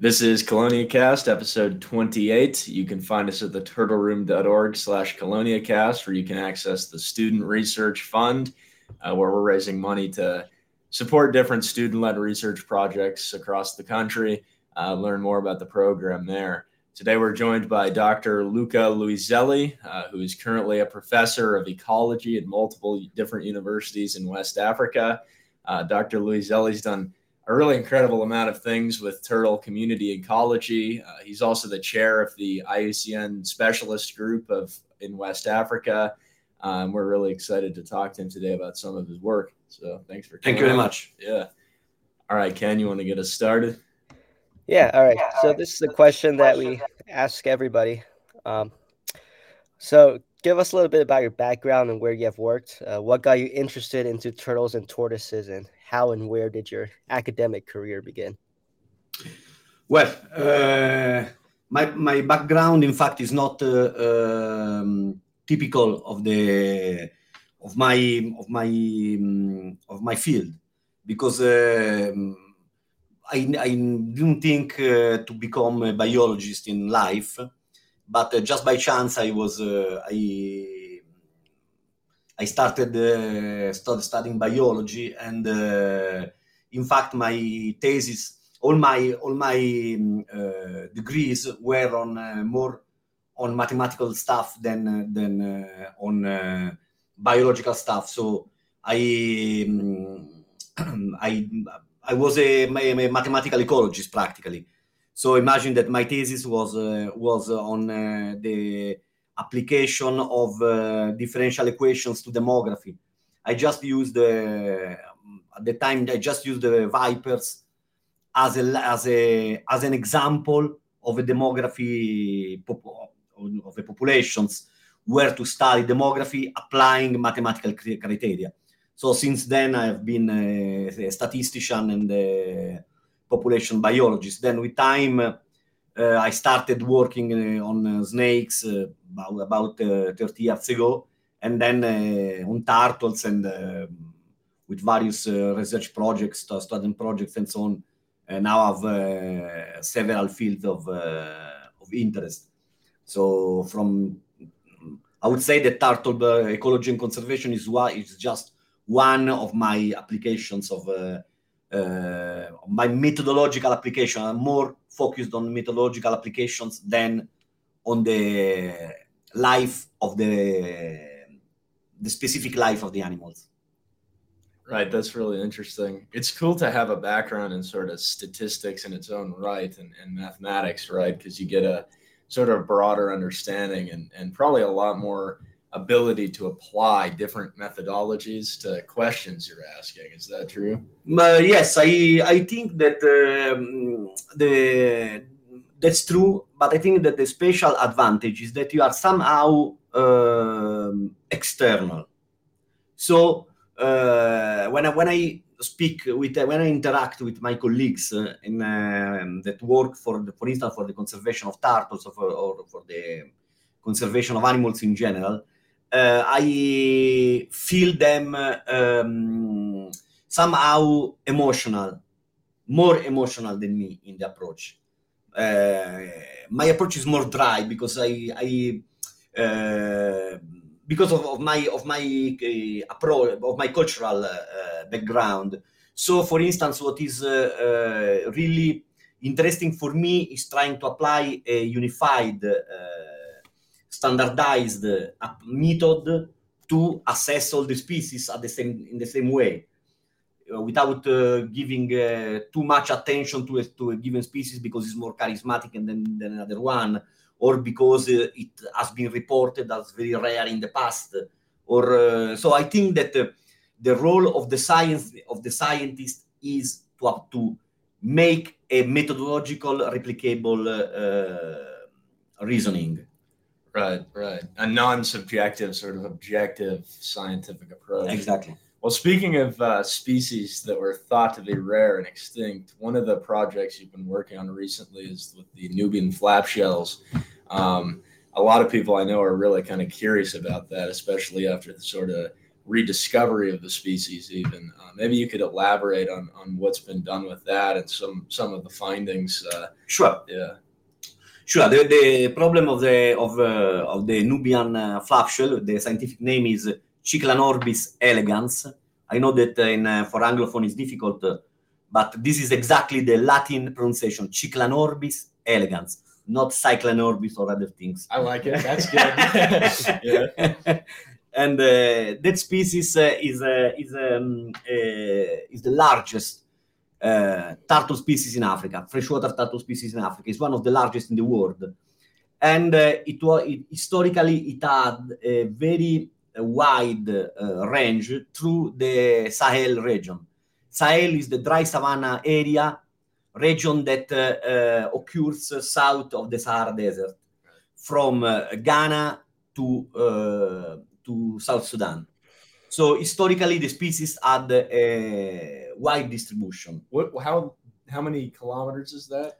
This is CheloniaCast, episode 28. You can find us at the turtleroom.org slash CheloniaCast, where you can access the Student Research Fund, uh, where we're raising money to support different student-led research projects across the country. Uh, learn more about the program there. Today we're joined by Dr. Luca Luiselli, uh, who is currently a professor of ecology at multiple different universities in West Africa. Uh, Dr. Luiselli's done a really incredible amount of things with turtle community ecology. Uh, he's also the chair of the IUCN specialist group of in West Africa. Um, we're really excited to talk to him today about some of his work. So thanks for thank you very much. Yeah. All right, Ken, you want to get us started? Yeah. All right. So this is the question that we ask everybody. Um, so give us a little bit about your background and where you have worked. Uh, what got you interested into turtles and tortoises, and how and where did your academic career begin? Well, uh, my my background, in fact, is not uh, um, typical of the of my of my um, of my field because um, I, I didn't think uh, to become a biologist in life but uh, just by chance I was uh, I I started uh, started studying biology and in fact my thesis all my all my um, degrees were on more on mathematical stuff than than on biological stuff so I um, I I was a, a, mathematical ecologist practically. So imagine that my thesis was uh, was on uh, the application of uh, differential equations to demography. I just used uh, at the time I just used the vipers as a as a as an example of a demography of the populations where to study demography applying mathematical criteria. So since then I've been a, a statistician and a, population biologist. Then with time, Uh, I started working uh, on uh, snakes uh, about, about uh, 30 years ago, and then on turtles and um, with various research projects, student projects, and so on. And now I have several fields of, of interest. So from I would say that turtle ecology and conservation is why just one of my applications of uh, uh, my methodological application. I'm more focused on methodological applications than on the life of the the specific life of the animals. Right, that's really interesting. It's cool to have a background in sort of statistics in its own right and, and mathematics, right? Because you get a sort of broader understanding and, and probably a lot more ability to apply different methodologies to questions you're asking. Is that true? Uh, yes, I I think that um, the that's true, but I think that the special advantage is that you are somehow um, external. So uh, when I when I speak with when I interact with my colleagues uh, in um, that work for the, for instance for the conservation of turtles or for, or for the conservation of animals in general, uh, I feel them um, somehow emotional, more emotional than me in the approach. Uh, my approach is more dry because I, I uh, because of, of, my of my uh, approach of my cultural uh, background. So, for instance, what is uh, really interesting for me is trying to apply a unified standardized method to assess all the species at the same in the same way. Uh, without uh, giving uh, too much attention to a, to a given species because it's more charismatic than, than another one or because uh, it has been reported as very rare in the past. Or uh, so i think that uh, the role of the science of the scientist is to to make a methodological replicable reasoning Right, right. A non-subjective, sort of objective scientific approach. Exactly. Well, speaking of uh, species that were thought to be rare and extinct, one of the projects you've been working on recently is with the Nubian flapshells. Um, a lot of people I know are really kind of curious about that, especially after the sort of rediscovery of the species. Even uh, maybe you could elaborate on on what's been done with that and some some of the findings. Uh, sure. Yeah. Sure. The, the problem of the of uh, of the Nubian uh, flapshell, the scientific name is Cyclanorbis elegans. I know that in uh, for Anglophone it's difficult, uh, but this is exactly the Latin pronunciation, Cyclanorbis elegans, not Cyclanorbis or other things. I like it. That's good. yeah. and uh, that species uh, is uh, is um, is the largest uh, turtle species in Africa, freshwater turtle species in Africa. It's one of the largest in the world. And uh, it was historically it had a very wide uh, range through the Sahel region. Sahel is the dry savanna area region that occurs south of the Sahara Desert, from Ghana to to South Sudan. So historically, the species had a wide distribution. What? How? How many kilometers is that?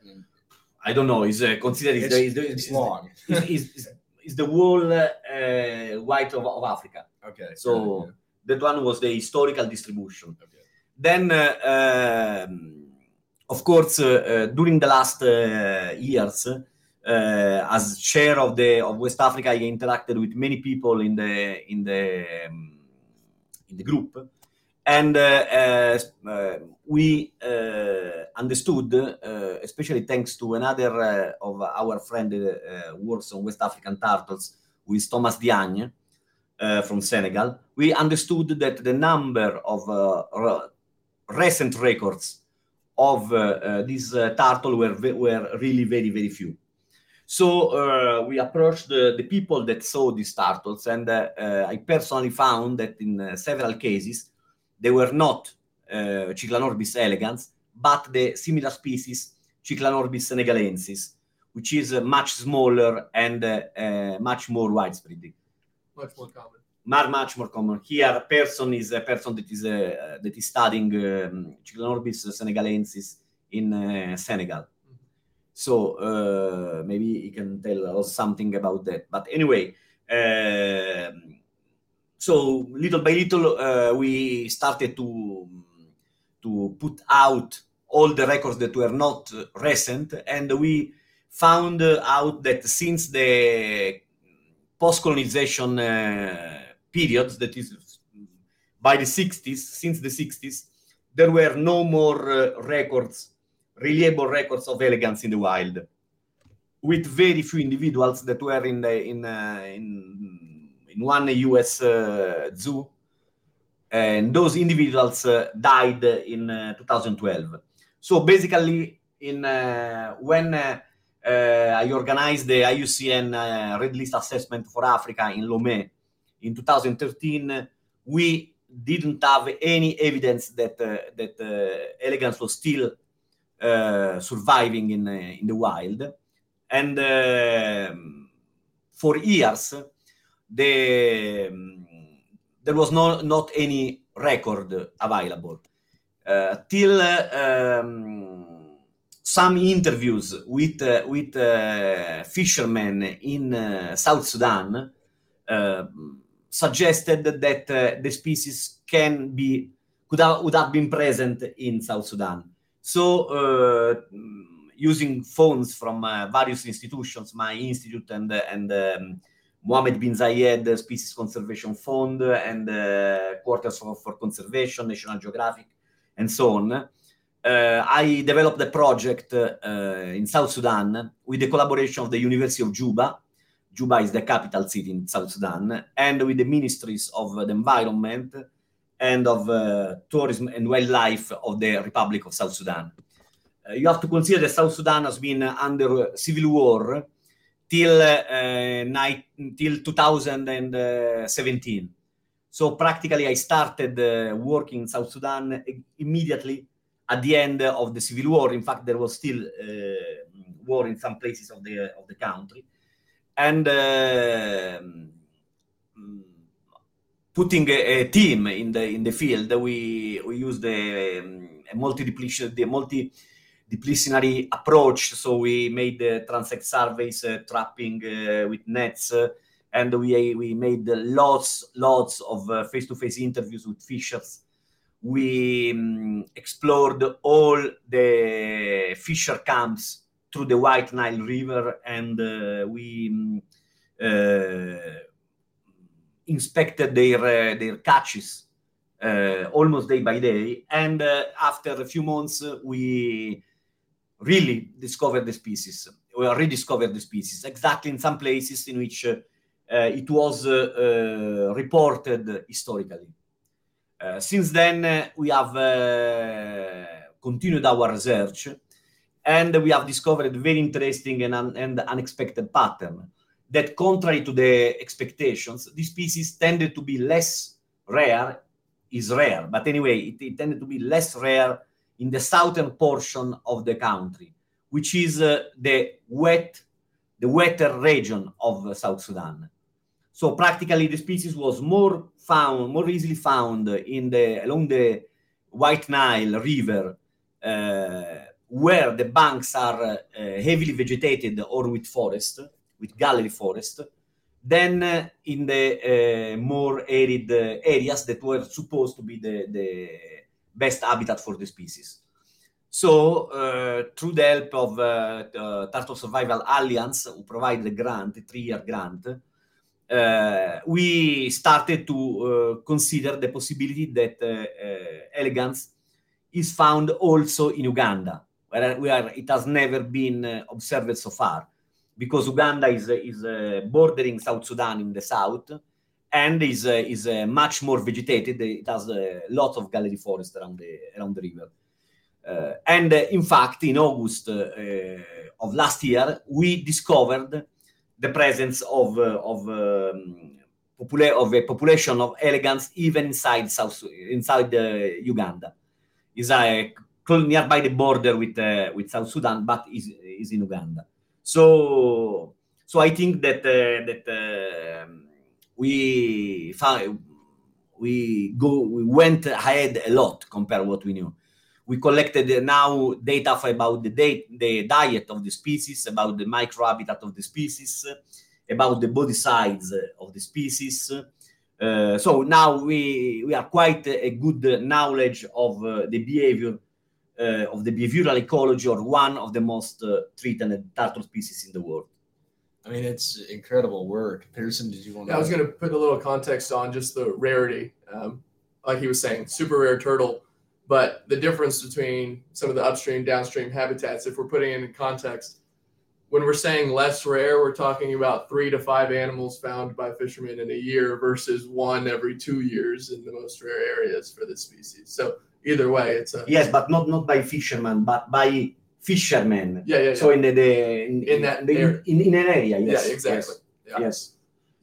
I don't know. It's uh, considered it's, it's, the, it's, it's long. It's, it's, the whole uh, white of, of Africa. Okay. So yeah. that one was the historical distribution. Okay. Then, uh, um, of course, uh, uh, during the last uh, years, as chair of the of West Africa, I interacted with many people in the in the um, in the group, and uh, uh, uh, we understood, especially thanks to another of our friend who works on West African turtles, who is Thomas Diagne from Senegal. We understood that the number of recent records of uh, uh, this uh, turtle were were really very very few. So we approached the, the, people that saw these turtles, and I personally found that in several cases they were not uh, Cyclanorbis elegans, but the similar species Cyclanorbis senegalensis, which is uh, much smaller and uh, much more widespread. Much more common much, much more common. Here, Pearson is a person that is uh, that is studying um, Cyclanorbis senegalensis in uh, Senegal. So uh, maybe he can tell us something about that. But anyway, uh, so little by little, uh, we started to to put out all the records that were not recent, and we found out that since the post-colonization uh, periods, that is by the 60s, since the 60s, there were no more uh, records, reliable records of elegans in the wild, with very few individuals that were in the, in, uh, in, in one U.S. Uh, zoo, and those individuals uh, died in uh, 2012. So basically, in uh, when I organized the IUCN Red List Assessment for Africa in Lomé in 2013, we didn't have any evidence that uh, that uh, elegans was still uh, surviving in in the wild, and um, for years the there was no not any record available uh, till um, some interviews with uh, with uh, fishermen in South Sudan suggested that uh, the species can be could have, would have been present in South Sudan. So, uh, using funds from uh, various institutions, my institute and and um, Mohammed bin Zayed Species Conservation Fund and uh, Quarters for, for, Conservation, National Geographic, and so on. Uh, I developed a project uh, in South Sudan with the collaboration of the University of Juba Juba is the capital city in South Sudan, and with the ministries of the environment and of uh, tourism and wildlife of the Republic of South Sudan. Uh, you have to consider that South Sudan has been under civil war till uh, night, till 2017. So practically, I started uh, working in South Sudan immediately at the end of the civil war. In fact, there was still uh, war in some places of the of the country and uh, putting a, a, team in the in the field, we we use the um, multi-depletion the multi-disciplinary approach. So we made the transect surveys, uh, trapping uh, with nets, uh, and we we made lots lots of uh, face-to-face interviews with fishers. We um, explored all the fisher camps through the White Nile River, and uh, we um, uh, inspected their uh, their catches uh, almost day by day. And uh, after a few months, uh, we really discovered the species. We rediscovered the species exactly in some places in which uh, uh, it was reported historically. since then, we have continued our research and we have discovered very interesting and, un- and unexpected pattern that contrary to the expectations this species tended to be less rare is rare. But anyway it, it tended to be less rare in the southern portion of the country which is uh, the wet the wetter region of uh, south sudan. So practically the species was more found more easily found in the along the white nile river uh, where the banks are uh, heavily vegetated or with forest, with gallery forest, than uh, eh, in the uh, more arid eh, areas that were supposed to be the, the best habitat for the species. So, through the help of uh, Turtle Survival Alliance, who provided a grant, a three-year grant, we started to consider the possibility that elegans is found also in Uganda where, where it has never been observed so far, because Uganda is, is uh, bordering South Sudan in the south and is, uh, is much more vegetated. It has a lot of gallery forest around the, around the river. Uh, and uh, in fact, in August uh, of last year, we discovered the presence of, of, um, popula- of a population of elegans even inside South inside Uganda. Is a nearby the border with uh, with South Sudan, but is is in Uganda. So so I think that uh, that uh, we found, we go we went ahead a lot compared what we knew. We collected now data about the date, the diet of the species, about the microhabitat of the species, about the body size of the species. Uh, so now we we are quite a good knowledge of uh, the behavior uh, of the behavioral ecology or one of the most uh, threatened turtle species in the world. I mean, it's incredible work. Pearson, did you want? Yeah, to... I was going to put a little context on just the rarity. Um, like he was saying, super rare turtle, but the difference between some of the upstream, downstream habitats. If we're putting it in context, when we're saying less rare, we're talking about three to five animals found by fishermen in a year versus one every two years in the most rare areas for this species. So either way, it's a yes, but not not by fishermen, but by fishermen. Yeah, yeah. yeah. So in the, the in, in that the, area. In, in an area, yes. Yeah, exactly. Yes. Yeah. yes.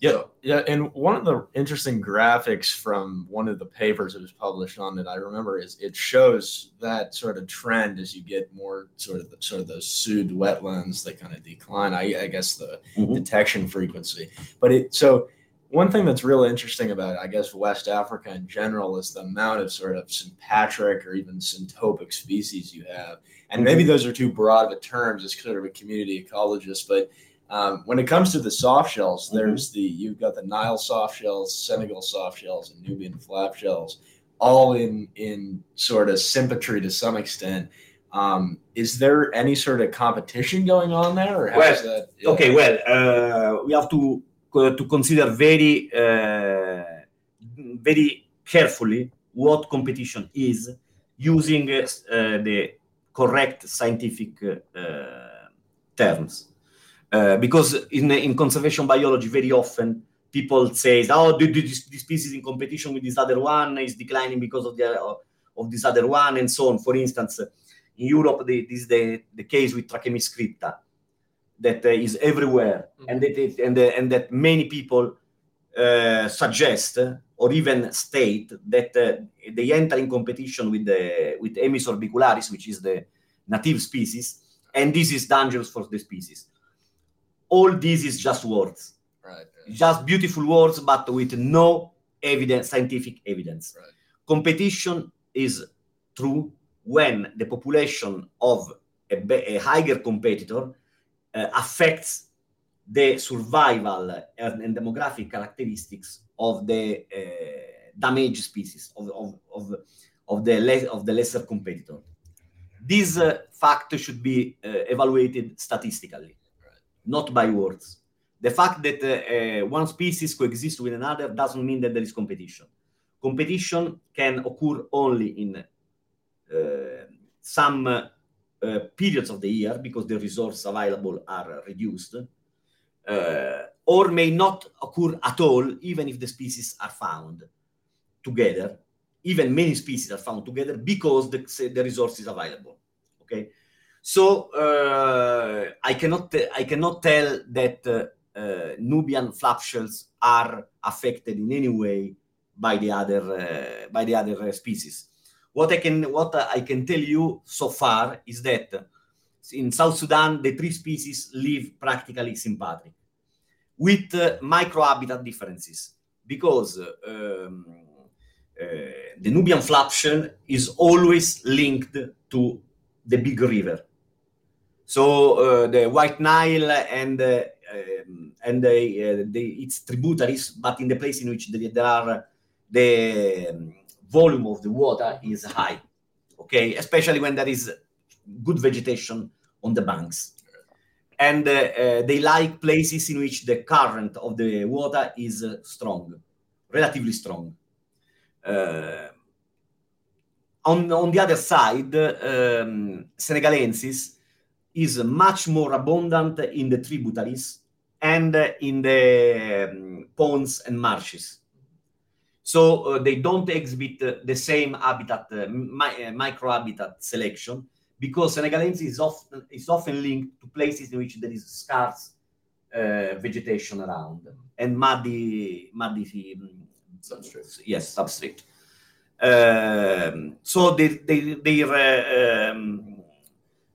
Yeah, so. yeah, and one of the interesting graphics from one of the papers that was published on it, I remember, is it shows that sort of trend as you get more sort of the, sort of those Sudd wetlands that kind of decline. I, I guess the mm-hmm. detection frequency, but it so one thing that's really interesting about, I guess, West Africa in general is the amount of sort of sympatric or even syntopic species you have. And maybe those are too broad of a terms as sort of a community ecologist, but um, when it comes to the soft shells, mm-hmm. there's the you've got the Nile soft shells, Senegal soft shells, and Nubian flap shells, all in in sort of symmetry to some extent. Um, is there any sort of competition going on there? Or well, that, yeah. okay, well, uh, we have to to consider very uh, very carefully what competition is using uh, the correct scientific uh, terms. Because in, in conservation biology very often people say oh this, this species in competition with this other one is declining because of the of this other one and so on. For instance in europe the, this is the, the case with Trachemys scripta that uh, is everywhere mm-hmm. and that it, and, and that many people uh, suggest or even state that uh, they enter in competition with the with Emys orbicularis, which is the native species, and this is dangerous for the species. All this is just words, right? Just beautiful words, but with no evidence, scientific evidence. Right. Competition is true when the population of a, a higher competitor uh, affects the survival and, demographic characteristics of the uh, damaged species of, of, of, of the le- of the lesser competitor. This uh, fact should be evaluated statistically, not by words. The fact that one species coexists with another doesn't mean that there is competition. Competition can occur only in uh, some uh, periods of the year because the resources available are reduced, uh, or may not occur at all, even if the species are found together. Even many species are found together because the, the resource is available. Okay, so uh, I cannot I cannot tell that uh, Nubian flapshells are affected in any way by the other uh, by the other species. What I can what I can tell you so far is that in South Sudan the three species live practically sympatric with uh, microhabitat differences because um, uh, the Nubian flapshell is always linked to the big river. So uh, the White Nile and uh, um, and the, uh, the, its tributaries, but in the place in which there are the um, volume of the water is high. Okay, especially when there is good vegetation on the banks and uh, uh, they like places in which the current of the water is uh, strong, relatively strong. on, on the other side, um, Senegalensis is much more abundant in the tributaries and in the um, ponds and marshes. So uh, they don't exhibit uh, the same habitat, uh, mi- microhabitat selection, because Senegalensis is often, is often linked to places in which there is scarce vegetation around and muddy, muddy um, substrate. Yes, substrate. Um, so they, they, their, uh, um,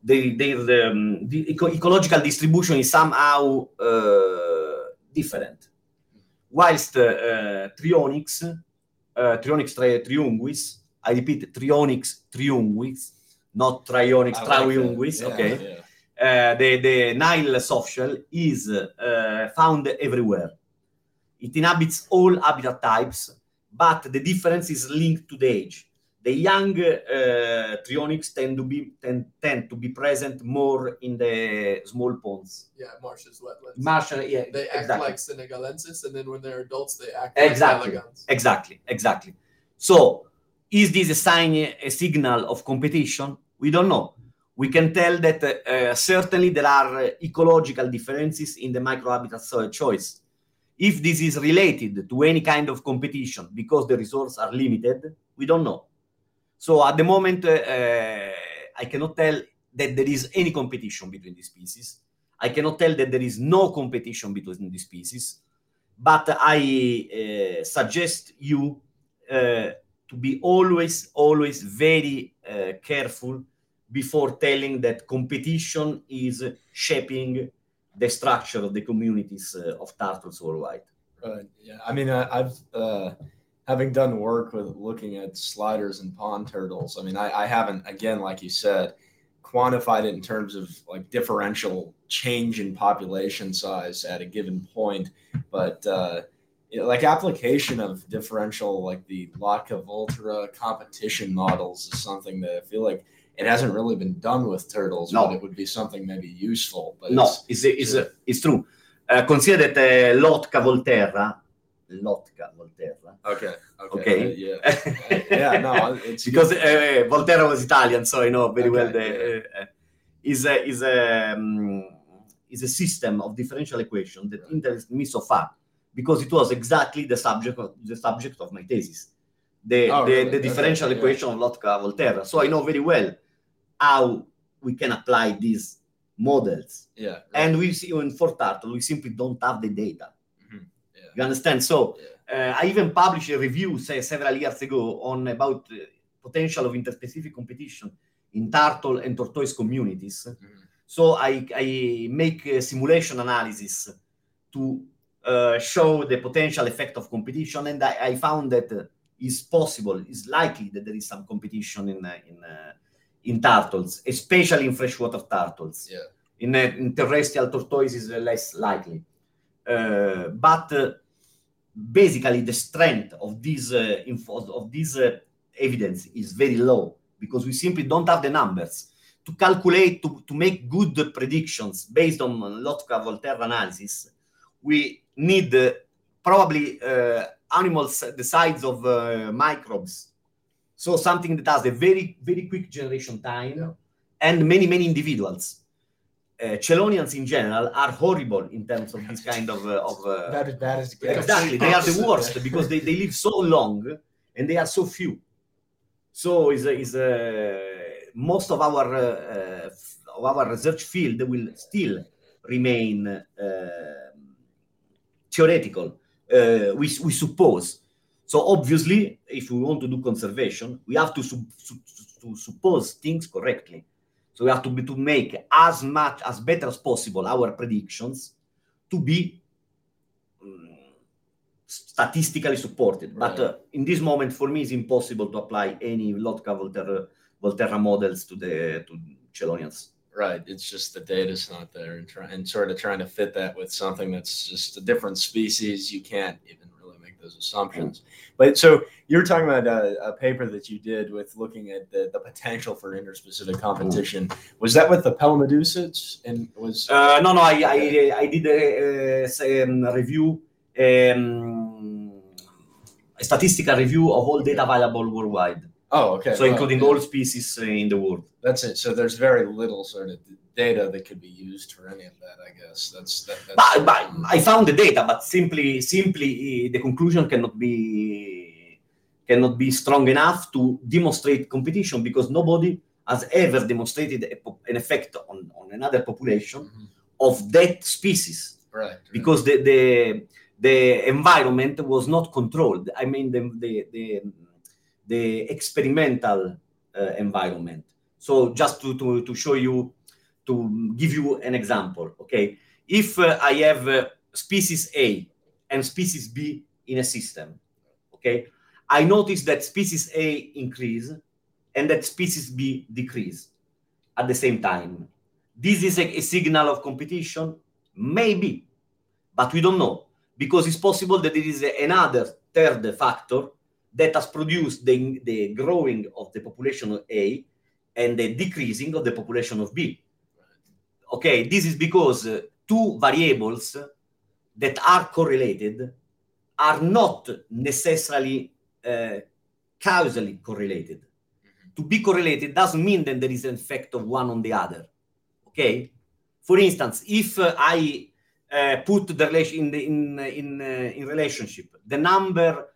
they, their um, the eco- ecological distribution is somehow uh, different. Whilst uh, Trionyx, uh, tri- triunguis, I repeat, Trionyx triunguis, not Trionyx I like triunguis. Yeah, okay? yeah. Uh, the, the Nile softshell is uh, found everywhere. It inhabits all habitat types, but the difference is linked to the age. The young uh, trionyx tend to be tend, tend to be present more in the small ponds. Yeah, marshes, wetlands. Marshall, yeah, they act exactly. like Senegalensis, and then when they're adults, they act Exactly. like Elegans. Exactly, exactly. So, is this a sign, a signal of competition? We don't know. We can tell that uh, certainly there are uh, ecological differences in the microhabitat choice. If this is related to any kind of competition because the resources are limited, we don't know. So at the moment, uh, I cannot tell that there is any competition between the species. I cannot tell that there is no competition between the species. But I uh, suggest you uh, to be always, always very careful before telling that competition is shaping the structure of the communities of turtles worldwide. Right. Yeah. I mean, I, I've uh, having done work with looking at sliders and pond turtles. I mean, I, I haven't again, like you said, quantified it in terms of like differential change in population size at a given point, but uh, you know, like application of differential, like the Lotka Volterra competition models, is something that I feel like it hasn't really been done with turtles, No. but it would be something maybe useful. But No, it's, it's, it's, it's true. Uh, consider that uh, Lotka Volterra, Lotka Volterra, okay. Okay. Okay. yeah. yeah. No, it's because uh, Volterra was Italian, so I know very well. The uh, uh, is a is a um, is a system of differential equation that interests me so far because it was exactly the subject of the subject of my thesis, the Oh, the, really? the Okay, differential yeah. equation of Lotka Volterra. So I know very well how we can apply these models. yeah. right. And we see in for turtle, we simply don't have the data. Mhm. Yeah. You understand? So Yeah. Uh, I even published a review say, several years ago on about uh, potential of interspecific competition in turtle and tortoise communities. Mhm. So I, I make a simulation analysis to uh, show the potential effect of competition, and I, I found that uh, it's possible, it's likely that there is some competition in uh, in uh, in turtles, especially in freshwater turtles. Yeah. In, uh, in terrestrial tortoises, is less likely. Uh, but uh, basically, the strength of this uh, info, of this uh, evidence is very low because we simply don't have the numbers to calculate to, to make good predictions based on Lotka Volterra analysis. We need uh, probably uh, animals the size of uh, microbes. So something that has a very, very quick generation time Yeah. and many, many individuals. Uh, Chelonians in general are horrible in terms of this kind of, uh, of uh, That is that is good. exactly. They are the worst because they, they live so long and they are so few. So is is uh, most of our uh, uh, of our research field will still remain uh, theoretical uh, we, we suppose. So obviously if we want to do conservation we have to, sub- su- to suppose things correctly so we have to be to make as much as better as possible our predictions to be mm, statistically supported. But uh, in this moment, for me, it's impossible to apply any Lotka Volterra, Volterra models to the to Chelonians. Right. It's just the data's not there, and try, and sort of trying to fit that with something that's just a different species. You can't even those assumptions. But so you're talking about a, a paper that you did with looking at the, the potential for interspecific competition. Was that with the Pelomedusids? And was Uh, no, no, I, I, I did a, a, say, um, review, um, a statistical review of all data available worldwide. Oh okay. so well, including all species uh, in the world. That's it. So there's very little sort of data that could be used for any of that. I guess that's that. That's, But, but I found the data, but simply, simply uh, the conclusion cannot be cannot be strong enough to demonstrate competition because nobody has ever demonstrated a, an effect on, on another population Mhm. of that species right. right. because the, the the environment was not controlled. I mean the the the, the experimental uh, environment. So just to, to to show you to give you an example, okay? If uh, I have uh, species A and species B in a system, okay? I notice that species A increase and that species B decrease at the same time. This is a, a signal of competition? Maybe, but we don't know because it's possible that there is another third factor that has produced the, the growing of the population of A and the decreasing of the population of B. Okay, this is because uh, two variables that are correlated are not necessarily uh, causally correlated. To be correlated doesn't mean that there is an effect of one on the other. Okay? For instance, if uh, I uh, put the relation in the, in in uh, in relationship the number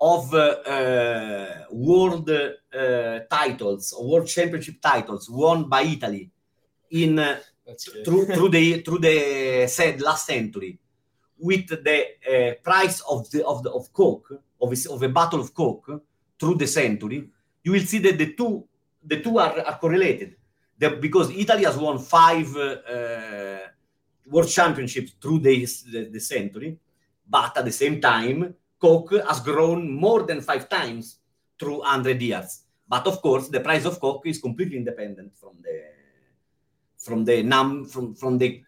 of uh, world uh, titles world championship titles won by Italy in uh, through through the through the said last century with the uh, price of the of the of coke of a, of a bottle of coke through the century. You will see that the two the two are, are correlated. The, because italy has won five uh, world championships through the, the, the century but at the same time coke has grown more than five times through 100 years but of course the price of coke is completely independent from the from the num from from the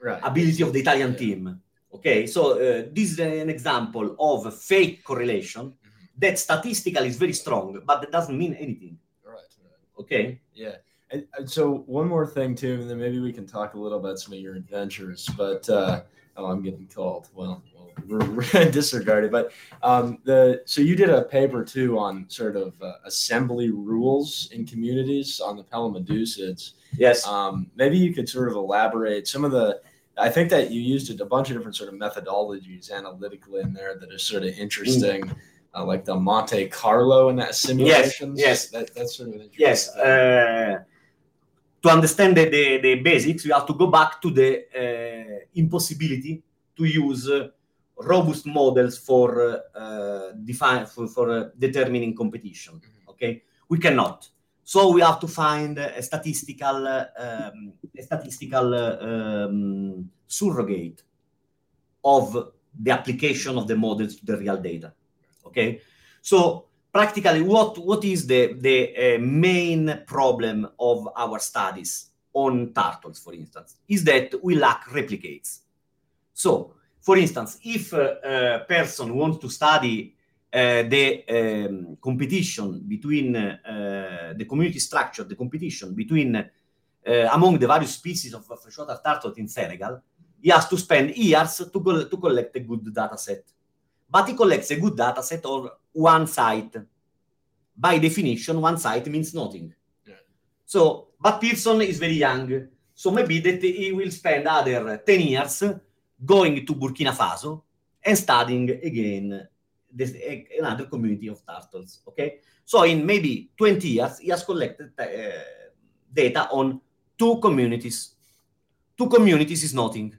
right. ability of the Italian Yeah. team. Okay, so uh, this is an example of a fake correlation Mhm. that statistically is very strong, but that doesn't mean anything. Right. right. Okay, Yeah. And, and so one more thing too, and then maybe we can talk a little about some of your adventures. But uh, oh, I'm getting called. Well, well we're, we're disregarded. But um, the so you did a paper too on sort of uh, assembly rules in communities on the Pelomedusids. yes, Um, maybe you could sort of elaborate some of the. I think that you used a bunch of different sort of methodologies analytically in there that are sort of interesting, uh, like the Monte Carlo and that simulations. yes. that, that's sort of an yes. Uh, to understand the, the, the basics, you have to go back to the uh, impossibility to use uh, robust models for uh, uh, define for, for uh, determining competition. Mhm. okay we cannot so we have to find a statistical um, a statistical um, surrogate of the application of the models to the real data okay so practically what what is the the uh, main problem of our studies on turtles, for instance, is that we lack replicates. So, for instance, if a person wants to study uh, the um, competition between uh, the community structure, the competition between uh, among the various species of freshwater turtle in Senegal, he has to spend years to, go, to collect a good data set. But he collects a good data set on one site. By definition, one site means nothing. Yeah. So, but Pearson is very young. So maybe that he will spend other 10 years going to Burkina Faso and studying again this, another community of turtles. Okay, so in maybe 20 years, he has collected uh, data on two communities. Two communities is nothing.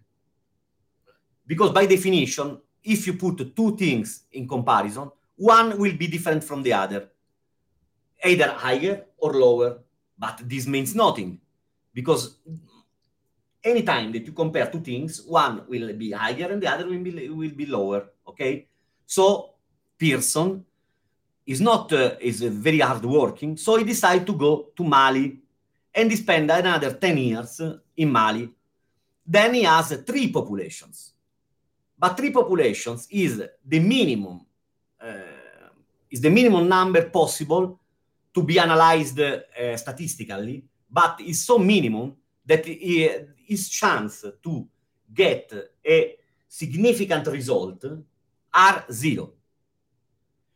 Because by definition, if you put two things in comparison, one will be different from the other, either higher or lower. But this means nothing because anytime that you compare two things, one will be higher and the other will be, will be lower. Okay, so Pearson is not uh, is very hard working, so he decided to go to Mali and he spent another 10 years in Mali. Then he has three populations. But three populations is the minimum uh, is the minimum number possible to be analyzed uh, statistically, but is so minimum that his chance to get a significant result are zero.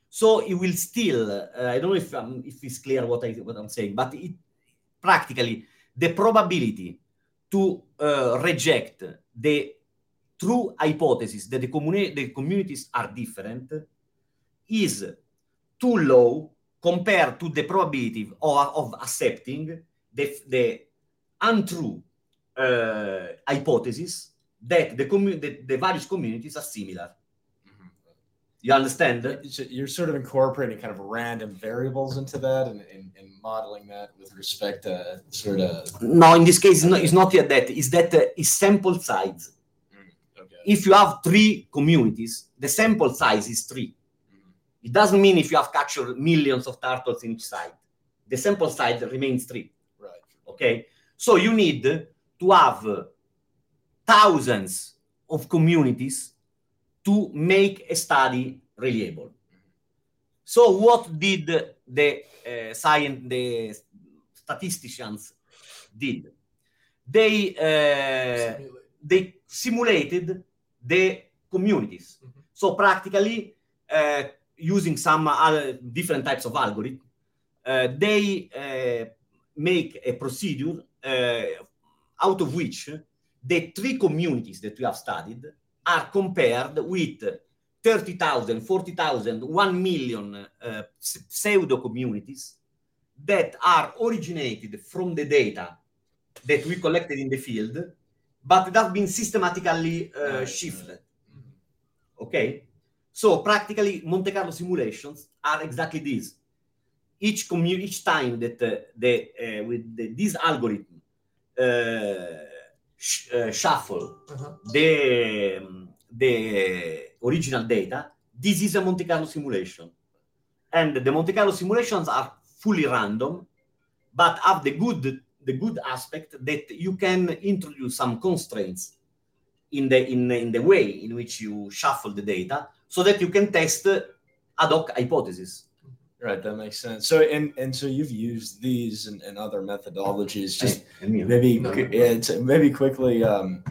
So it will still, uh, I don't know if, um, if it's clear what, I, what I'm saying, but it, practically the probability to uh, reject the true hypothesis that the, communi- the communities are different is too low compared to the probability of, of accepting the, the untrue uh, hypothesis that the, commu- the, the various communities are similar. You understand? You're sort of incorporating kind of random variables into that and, and, and modeling that with respect to sort of. No, in this case, it's not, it's not yet that. It's that uh, it's sample size. Mm, okay. If you have three communities, the sample size is 3 mm-hmm. It doesn't mean if you have captured millions of turtles in each site. The sample size remains three. Right. Okay. So you need to have thousands of communities to make a study reliable. So what did the uh, science, the statisticians did? They uh, they simulated the communities. Mm-hmm. So practically, uh, using some other different types of algorithm, uh, they uh, make a procedure uh, out of which the three communities that we have studied are compared with 30,000, 40,000, 1 million uh, pseudo communities that are originated from the data that we collected in the field, but that have been systematically uh, shifted. Okay? So practically, Monte Carlo simulations are exactly this. Each, commu- each time that uh, the, uh, with the, this algorithm uh, sh- uh, shuffle uh-huh. the the original data, this is a Monte Carlo simulation. And the Monte Carlo simulations are fully random, but have the good the good aspect that you can introduce some constraints in the in, in the way in which you shuffle the data so that you can test ad hoc hypotheses. Right, that makes sense. So, and and so you've used these and, and other methodologies. Just maybe no, no. maybe quickly. Um,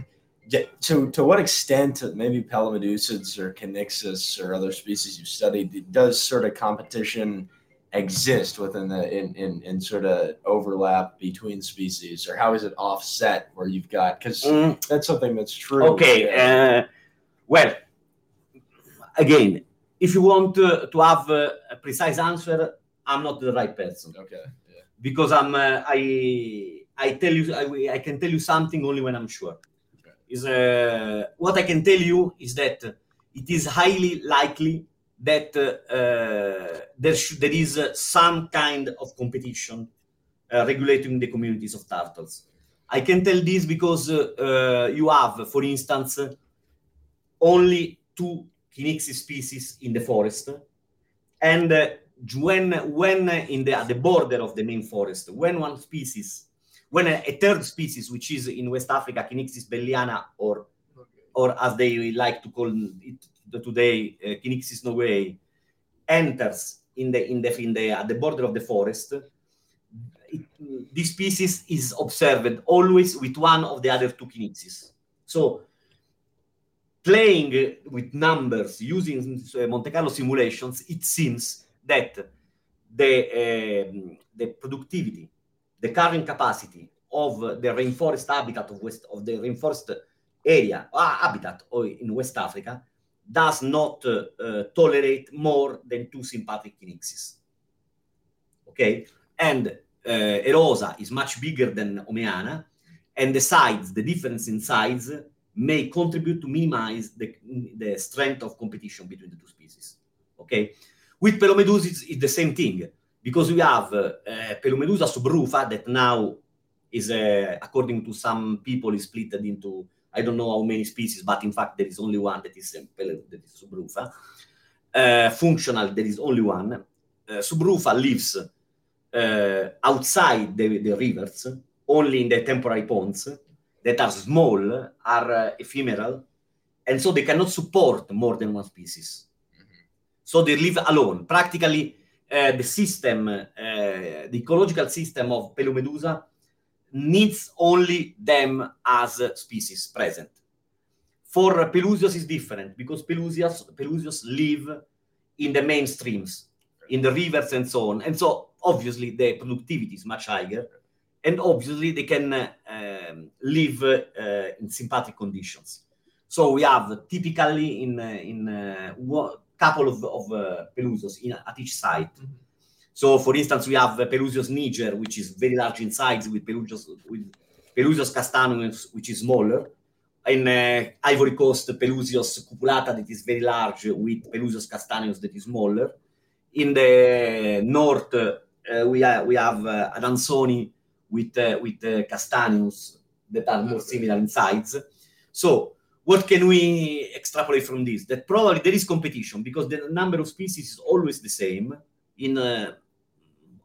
to to what extent maybe Pelomedusids or Kinixys or other species you've studied does sort of competition exist within the in, in, in sort of overlap between species or how is it offset where you've got because mm. that's something that's true okay yeah. uh, well again if you want to, to have a, a precise answer i'm not the right person okay yeah. because i'm uh, i i tell you I, I can tell you something only when i'm sure Okay. is uh, what I can tell you is that it is highly likely that uh, there, should, there is some kind of competition uh, regulating the communities of turtles. I can tell this because uh, you have, for instance, only two Kinixys species in the forest, and uh, when when in the at the border of the main forest, when one species when a, a third species, which is in West Africa, Kinixys belliana, or or as they like to call it today, uh, Kinixys nogueyi, enters in the in the in the at the border of the forest, it, this species is observed always with one of the other two Kinixys. So playing with numbers using uh, Monte Carlo simulations, it seems that the uh, the productivity, the carrying capacity of the rainforest habitat of west of the rainforest area uh, habitat in West Africa does not uh, tolerate more than two sympatric Kinixys. Okay, and uh, Erosa is much bigger than Omeana, and the size, the difference in size, may contribute to minimize the, the strength of competition between the two species. Okay, with Pelomedusa, it's, it's the same thing because we have uh, Pelomedusa subrufa that now is, uh, according to some people, is split into I don't know how many species, but in fact there is only one that is that is subrufa. Uh, functional, there is only one. Uh, subrufa lives uh, outside the, the, rivers, only in the temporary ponds that are small, are uh, ephemeral, and so they cannot support more than one species. Mm-hmm. So they live alone. Practically, uh, the system, uh, the ecological system of Pelomedusa needs only them as species present. For Pelusios is different because Pelusios, Pelusios live in the main streams, in the rivers and so on. And so obviously the productivity is much higher and obviously they can um, live uh, in sympatric conditions. So we have typically in, uh, in a uh, couple of, of uh, Pelusios in, at each site. Mm-hmm so, for instance, we have Pelusios niger, which is very large in size, with Pelusios, with Pelusios castaneus, which is smaller. In uh, Ivory Coast, Pelusios cupulatta, that is very large, with Pelusios castaneus, that is smaller. In the north, uh, we, have, we have uh, Adansonii with, uh, with uh, castaneus that are more similar in size. So, what can we extrapolate from this? That probably there is competition because the number of species is always the same in uh,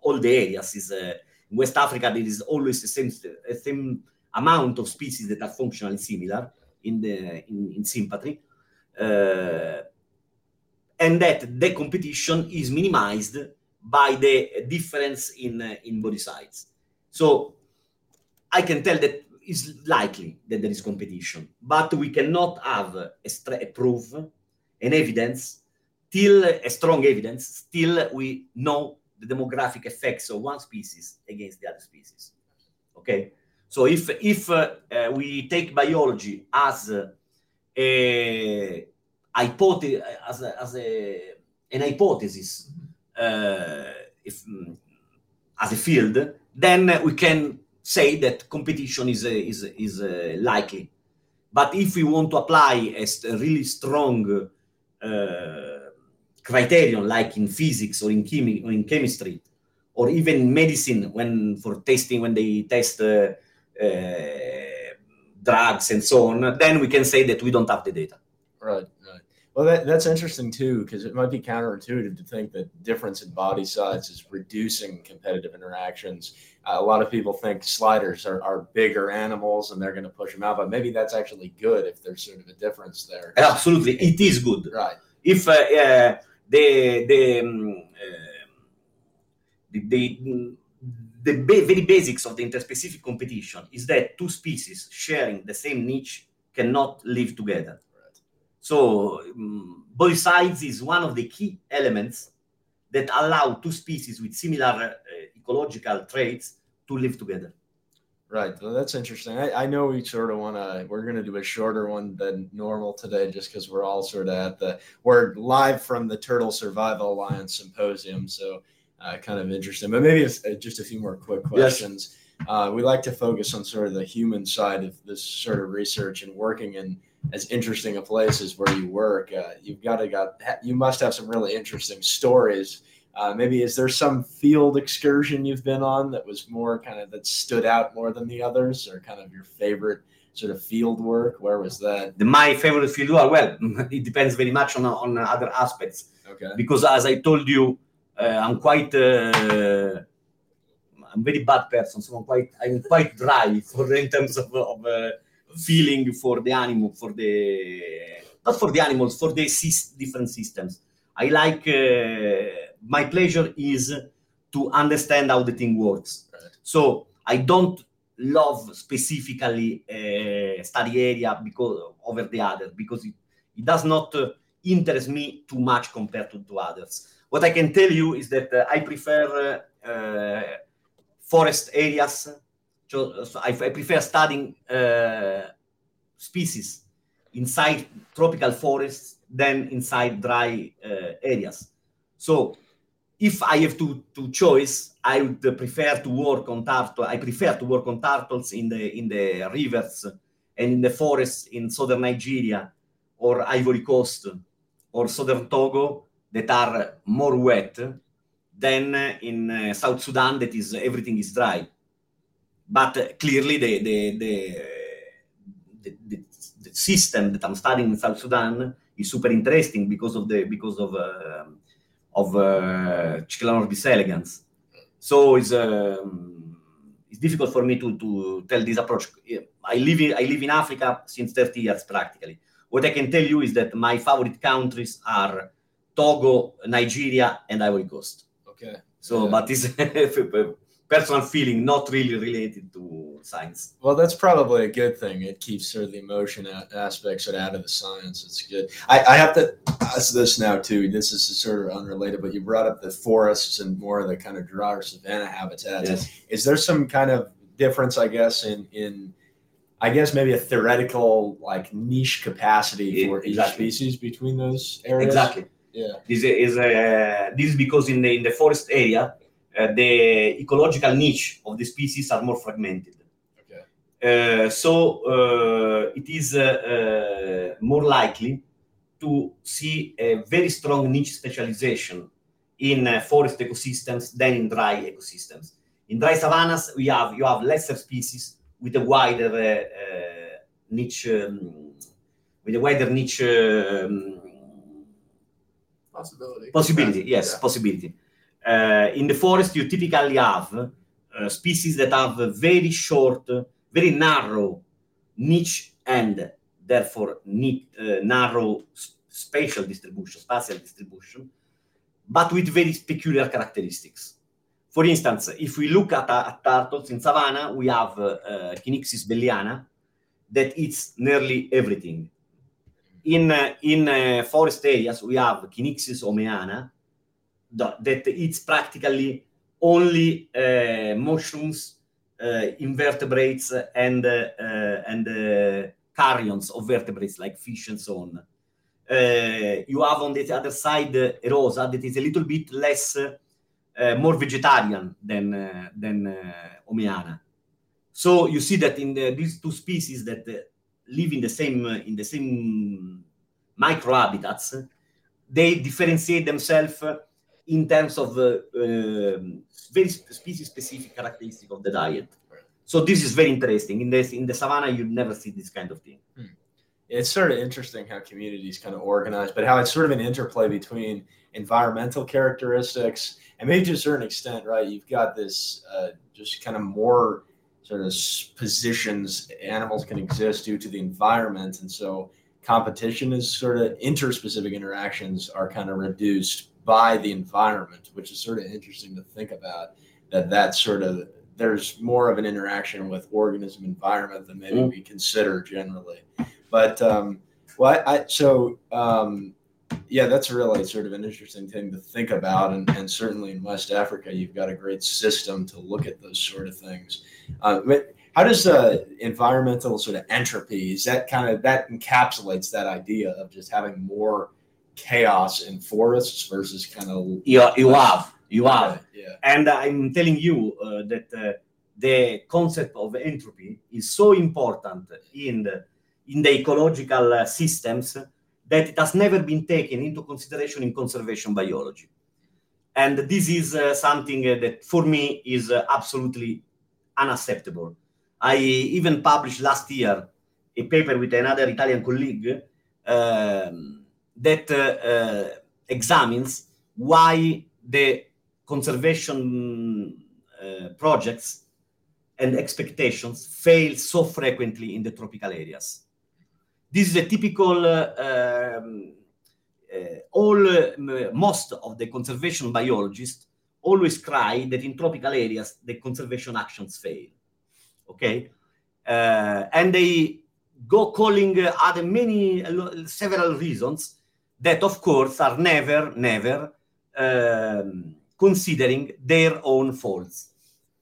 all the areas. Is uh, West Africa there is always the same, same amount of species that are functionally similar in the in, in sympatry, uh, and that the competition is minimized by the difference in uh, in body size. So I can tell that it's likely that there is competition, but we cannot have a, a proof, an evidence, till a strong evidence, till we know the demographic effects of one species against the other species. Okay, so if if uh, uh, we take biology as a, a hypothesis as a, as a an hypothesis uh, if mm, as a field, then we can say that competition is is is uh, likely. But if we want to apply a, really strong uh, criterion like in physics or in, chemi- or in chemistry or even medicine when for testing when they test uh, drugs and so on then we can say that we don't have the data right well that, that's interesting too because it might be counterintuitive to think that difference in body size is reducing competitive interactions. Uh, a lot of people think sliders are, are bigger animals and they're going to push them out but maybe that's actually good if there's sort of a difference there. Absolutely it is good. Right. If uh, uh, the the um, uh, the, the, the ba- very basics of the interspecific competition is that two species sharing the same niche cannot live together. So um, body size is one of the key elements that allow two species with similar uh, ecological traits to live together. Right. Well, that's interesting. I, I know we sort of want to, we're going to do a shorter one than normal today just because we're all sort of at the, we're live from the Turtle Survival Alliance Symposium. So uh, kind of interesting. But maybe uh, just a few more quick questions. Yes. Uh, we like to focus on sort of the human side of this sort of research and working in as interesting a place as where you work. Uh, you've got to got, you must have some really interesting stories uh, maybe is there some field excursion you've been on that was more kind of that stood out more than the others, or kind of your favorite sort of field work? Where was that? The, my favorite field work, well, it depends very much on on other aspects. Okay. Because as I told you, uh, I'm quite. Uh, I'm very bad person, so I'm quite I'm quite dry for in terms of, of uh, feeling for the animal, for the not for the animals, for the sys- different systems. I like uh, my pleasure is to understand how the thing works. So I don't love specifically a study area because over the other because it, it does not uh, interest me too much compared to, to others. What I can tell you is that uh, I prefer uh, forest areas. I, I prefer studying uh, species inside tropical forests than inside dry uh, areas. So if I have to, to choice, I would prefer to work on turtle. I prefer to work on turtles in the in the rivers and in the forests in southern Nigeria or Ivory Coast or southern Togo that are more wet than in uh, South Sudan that is everything is dry. But clearly the the, the the, the, system that I'm studying in South Sudan is super interesting because of the because of uh, of uh, elegans. So it's um, it's difficult for me to to tell this approach. I live in I live in Africa since 30 years practically. What I can tell you is that my favorite countries are Togo, Nigeria, and Ivory Coast. Okay. So, Yeah. but it's personal feeling, not really related to science. Well, that's probably a good thing. It keeps sort of the emotion a- aspect sort of out of the science. It's good. I, I have to ask this now too. This is sort of unrelated, but you brought up the forests and more of the kind of drier savanna habitats. Yes. Is there some kind of difference, I guess, in in I guess maybe a theoretical like niche capacity for each species between those areas? Exactly. Yeah. This is uh, this is because in the in the forest area, uh, the ecological niche of the species are more fragmented. Okay. Uh, so uh, it is uh, more likely to see a very strong niche specialization in forest ecosystems than in dry ecosystems. In dry savannas, we have you have lesser species with a wider uh, uh, niche, um, with a wider niche um, Possibility. possibility. Yes, Yeah. possibility. Uh, in the forest, you typically have uh, species that have very short, very narrow niche and therefore ni- uh, narrow spatial distribution, spatial distribution, but with very peculiar characteristics. For instance, if we look at, at turtles in savanna, we have uh, uh, Kinixys belliana that eats nearly everything. In in forest areas, we have Kinixys omeana that, eats practically only uh, mushrooms, uh, invertebrates, and uh, and uh, carrions of vertebrates like fish and so on. Uh, you have on the other side uh, Rosa that is a little bit less, uh, more vegetarian than than Omeana. So you see that in the, these two species that live in the same in the same microhabitats, they differentiate themselves in terms of um, very species specific characteristic of the diet. So this is very interesting. In the in the savannah, you never see this kind of thing. it's sort of interesting how communities kind of organize, but how it's sort of an interplay between environmental characteristics and maybe to a certain extent, right? You've got this uh, just kind of more sort of positions animals can exist due to the environment, and so competition is sort of interspecific interactions are kind of reduced by the environment, which is sort of interesting to think about. That that sort of there's more of an interaction with organism environment than maybe Mm. we consider generally. But um, well, I, I so um, yeah, that's really sort of an interesting thing to think about, and, and certainly in West Africa, you've got a great system to look at those sort of things. Uh, but how does uh, environmental sort of entropy is that kind of that encapsulates that idea of just having more chaos in forests versus kind of You, you have, you have. yeah And I'm telling you uh, that uh, the concept of entropy is so important in the, in the ecological uh, systems that it has never been taken into consideration in conservation biology. And this is uh, something uh, that for me is uh, absolutely unacceptable. I even published last year a paper with another Italian colleague um, that uh, uh, examines why the conservation uh, projects and expectations fail so frequently in the tropical areas. This is a typical, uh, um, uh, all, uh, most of the conservation biologists always cry that in tropical areas the conservation actions fail. Okay? And they go calling other many, several reasons that, of course, are never, never um, considering their own faults.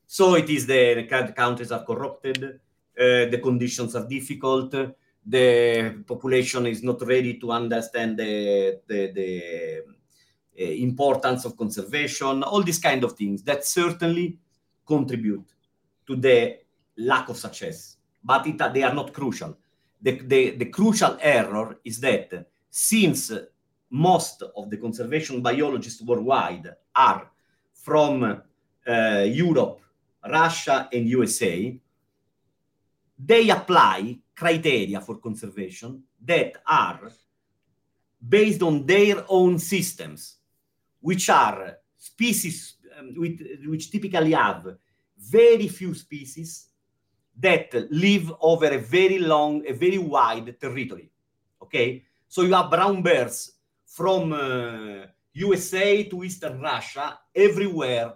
So it is the countries are corrupted, uh, the conditions are difficult, the population is not ready to understand the, the, the uh, importance of conservation, all these kind of things that certainly contribute to the lack of success, but it, they are not crucial. The, the, the crucial error is that since most of the conservation biologists worldwide are from uh, Europe, Russia, and USA, they apply criteria for conservation that are based on their own systems, which are species um, with, which typically have very few species that live over a very long, a very wide territory. Okay, so you have brown bears from uh, USA to Eastern Russia, everywhere.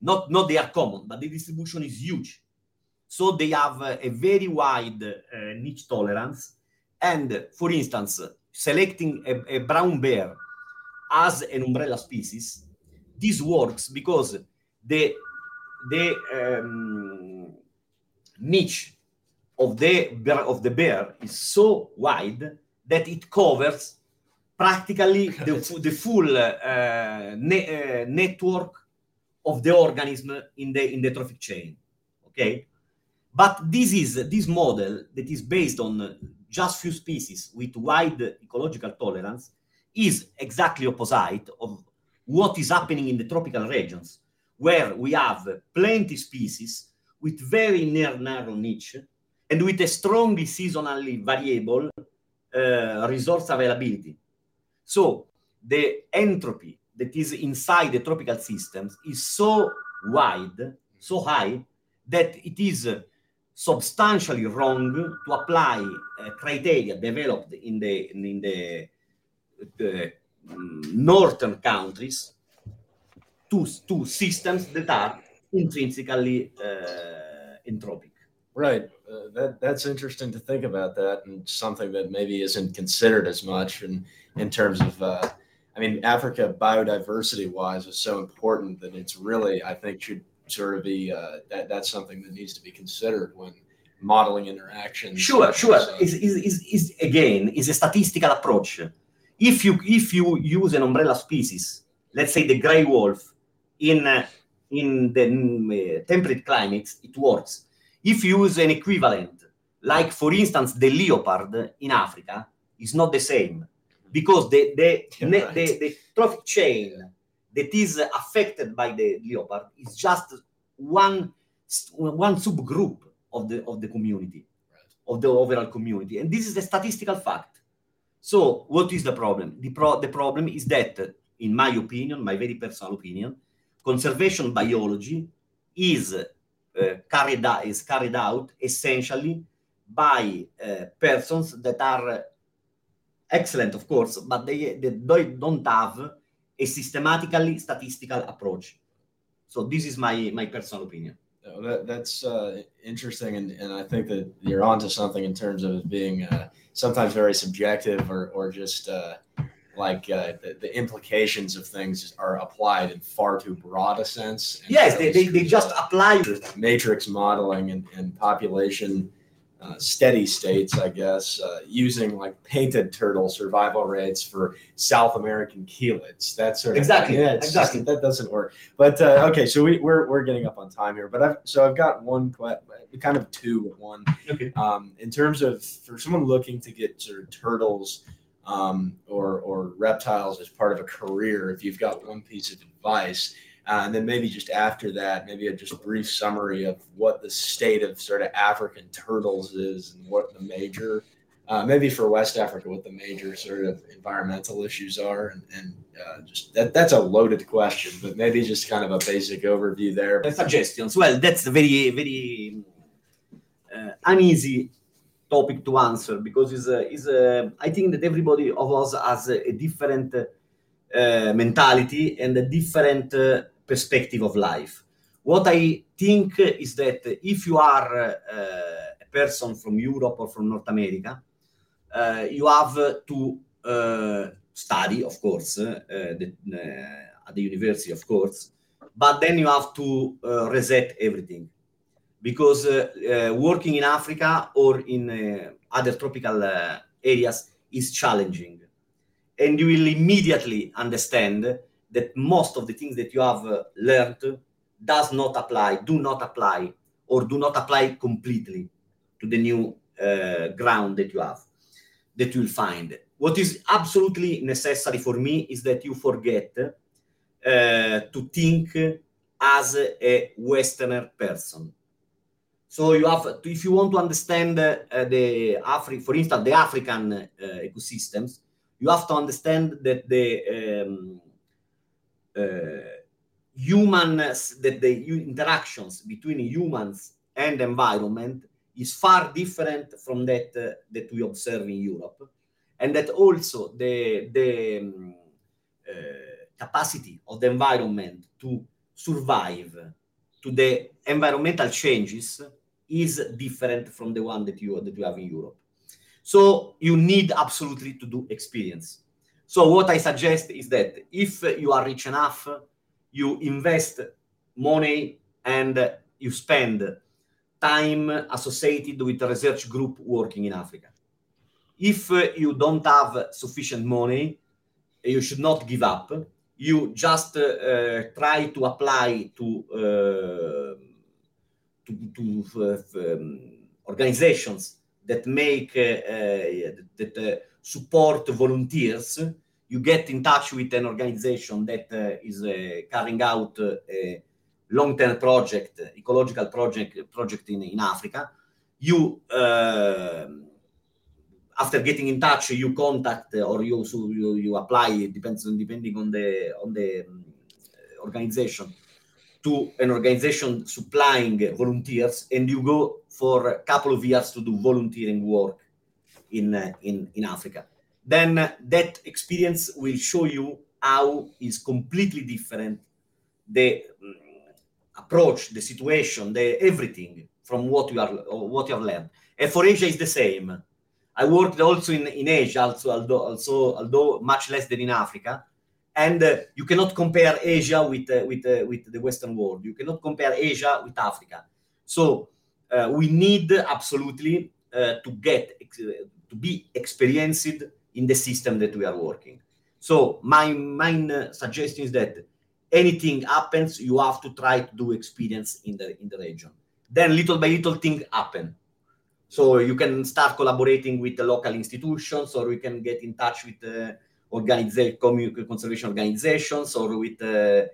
Not, not they are common, but the distribution is huge. So they have uh, a very wide uh, niche tolerance. And for instance, selecting a, a brown bear as an umbrella species, this works because the the um, niche of the bear, of the bear is so wide that it covers practically the, the full uh, ne- uh, network of the organism in the in the trophic chain. Okay, but this is this model that is based on just few species with wide ecological tolerance is exactly opposite of what is happening in the tropical regions, where we have plenty species with very near narrow niche and with a strongly seasonally variable resource availability. So the entropy that is inside the tropical systems is so wide, so high, that it is substantially wrong to apply criteria developed in the in the, um, northern countries to, to systems that are intrinsically uh, entropic. Right. Uh, that that's interesting to think about that, and something that maybe isn't considered as much. And in terms of, uh, I mean, Africa biodiversity wise is so important that it's really, I think, should sort of be uh, that that's something that needs to be considered when modeling interactions. Sure, sure. So, is, is, is, is again is a statistical approach. If you if you use an umbrella species, let's say the gray wolf, in uh, in the uh, temperate climates, it works if you use an equivalent, like for instance the leopard in Africa, is not the same because the the, yeah, right. the, the trophic chain that is affected by the leopard is just one one subgroup of the of the community right. of the overall community and this is a statistical fact so what is the problem the, pro- the problem is that in my opinion my very personal opinion conservation biology is carried out, is carried out essentially by uh, persons that are excellent, of course, but they, they don't have a systematically statistical approach. So this is my my personal opinion. Oh, that, that's uh, interesting, and, and I think that you're onto something in terms of being uh, sometimes very subjective or or just uh, like uh, the, the, implications of things are applied in far too broad a sense. yes, they, they, they just apply matrix modeling and, and population uh, steady states, I guess, uh, using like painted turtle survival rates for South American chelids. That sort of exactly, yeah, exactly. Just, that doesn't work. But uh, okay, so we, we're we're getting up on time here. But I've so I've got one kind of two one. Okay. Um, in terms of for someone looking to get sort of turtles um, or or reptiles as part of a career, if you've got one piece of advice, uh, and then maybe just after that, maybe a just brief summary of what the state of sort of African turtles is and what the major uh, maybe for West Africa, what the major sort of environmental issues are, and, and uh, just that that's a loaded question, but maybe just kind of a basic overview there. Suggestions. Well, that's very very uh, uneasy topic to answer because is is I think that everybody of us has a, a different uh, mentality and a different uh, perspective of life. What I think is that if you are uh, a person from Europe or from North America, you have to study, of course, the, at the university, of course, but then you have to reset everything because uh, uh, working in Africa or in uh, other tropical areas is challenging. And you will immediately understand that most of the things that you have learned does not apply, do not apply, or do not apply completely to the new uh, ground that you have that you'll find. What is absolutely necessary for me is that you forget uh, to think as a Westerner person. So you have, to, if you want to understand uh, the Afri, for instance, the African uh, ecosystems, you have to understand that the um, uh, humans, that the interactions between humans and environment is far different from that uh, that we observe in Europe, and that also the the um, uh, capacity of the environment to survive to the environmental changes is different from the one that you that you have in Europe. So you need absolutely to do experience. So what I suggest is that if you are rich enough, you invest money and you spend time associated with a research group working in Africa. If you don't have sufficient money, you should not give up. You just uh try to apply to uh, to, to um, organizations that make uh, that support volunteers. You get in touch with an organization that is carrying out a long-term project, ecological project, project in, in Africa. You, uh, after getting in touch, you contact or you, you, you apply, it depends on, depending on the, on the um, organization, to an organization supplying volunteers and you go for a couple of years to do volunteering work in, uh, in, in Africa. Then that experience will show you how is completely different the um, approach, the situation, the everything from what you are what you have learned. And for Asia is the same. I worked also in, in Asia, also although also although much less than in Africa. And uh, you cannot compare Asia with uh, with uh, with the Western world. You cannot compare Asia with Africa. So uh, we need absolutely uh, to get to be experienced in the system that we are working. So my main uh, suggestion is that anything happens, you have to try to do experience in the in the region. Then little by little things happen. So you can start collaborating with the local institutions, or you can get in touch with organiza- conservation organizations, or with uh,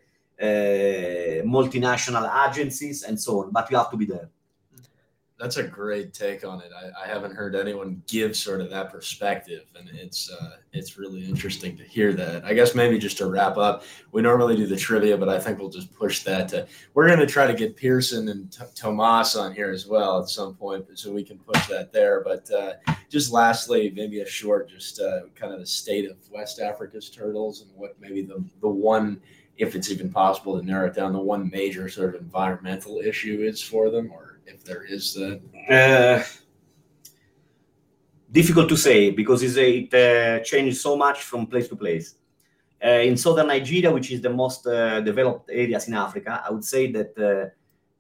uh, multinational agencies, and so on. But you have to be there that's a great take on it. I, I, haven't heard anyone give sort of that perspective, and it's uh, it's really interesting to hear that. I guess maybe just to wrap up, we normally do the trivia, but I think we'll just push that. To, we're going to try to get Pearson and T- Tomas on here as well at some point, so we can push that there. But uh, just lastly, maybe a short, just uh, kind of the state of West Africa's turtles and what maybe the the one if it's even possible to narrow it down, the one major sort of environmental issue is for them, or if there is that? Uh, difficult to say because it uh, changes so much from place to place. Uh, in southern Nigeria, which is the most uh, developed areas in Africa, I would say that uh,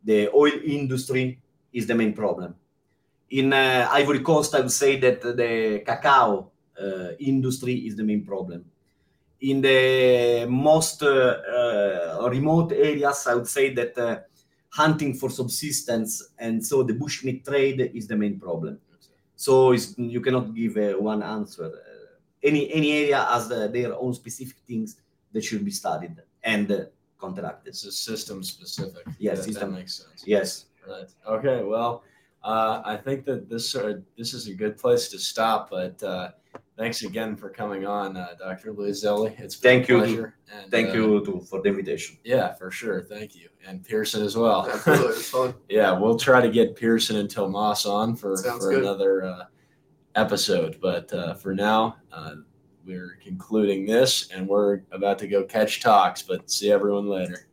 the oil industry is the main problem. In uh, Ivory Coast, I would say that the cacao industry is the main problem. In the most remote areas, I would say that hunting for subsistence, and so the bushmeat trade is the main problem. So you cannot give uh, one answer. Uh, any any area has uh, their own specific things that should be studied and uh, contracted. It's a system specific. Yes, that, system that makes sense. Yes. Right. Okay. Well, uh, I think that this uh, this is a good place to stop. But uh, thanks again for coming on, uh, Dr. Luiselli. It's been Thank a you. pleasure. And, Thank uh, you to, for the invitation. Yeah, for sure. Thank you, and Pearson as well. Absolutely, yeah, we'll try to get Pearson and Tomas on for, Sounds for good. another uh, episode. But uh, for now, uh, we're concluding this, and we're about to go catch talks. But see everyone later.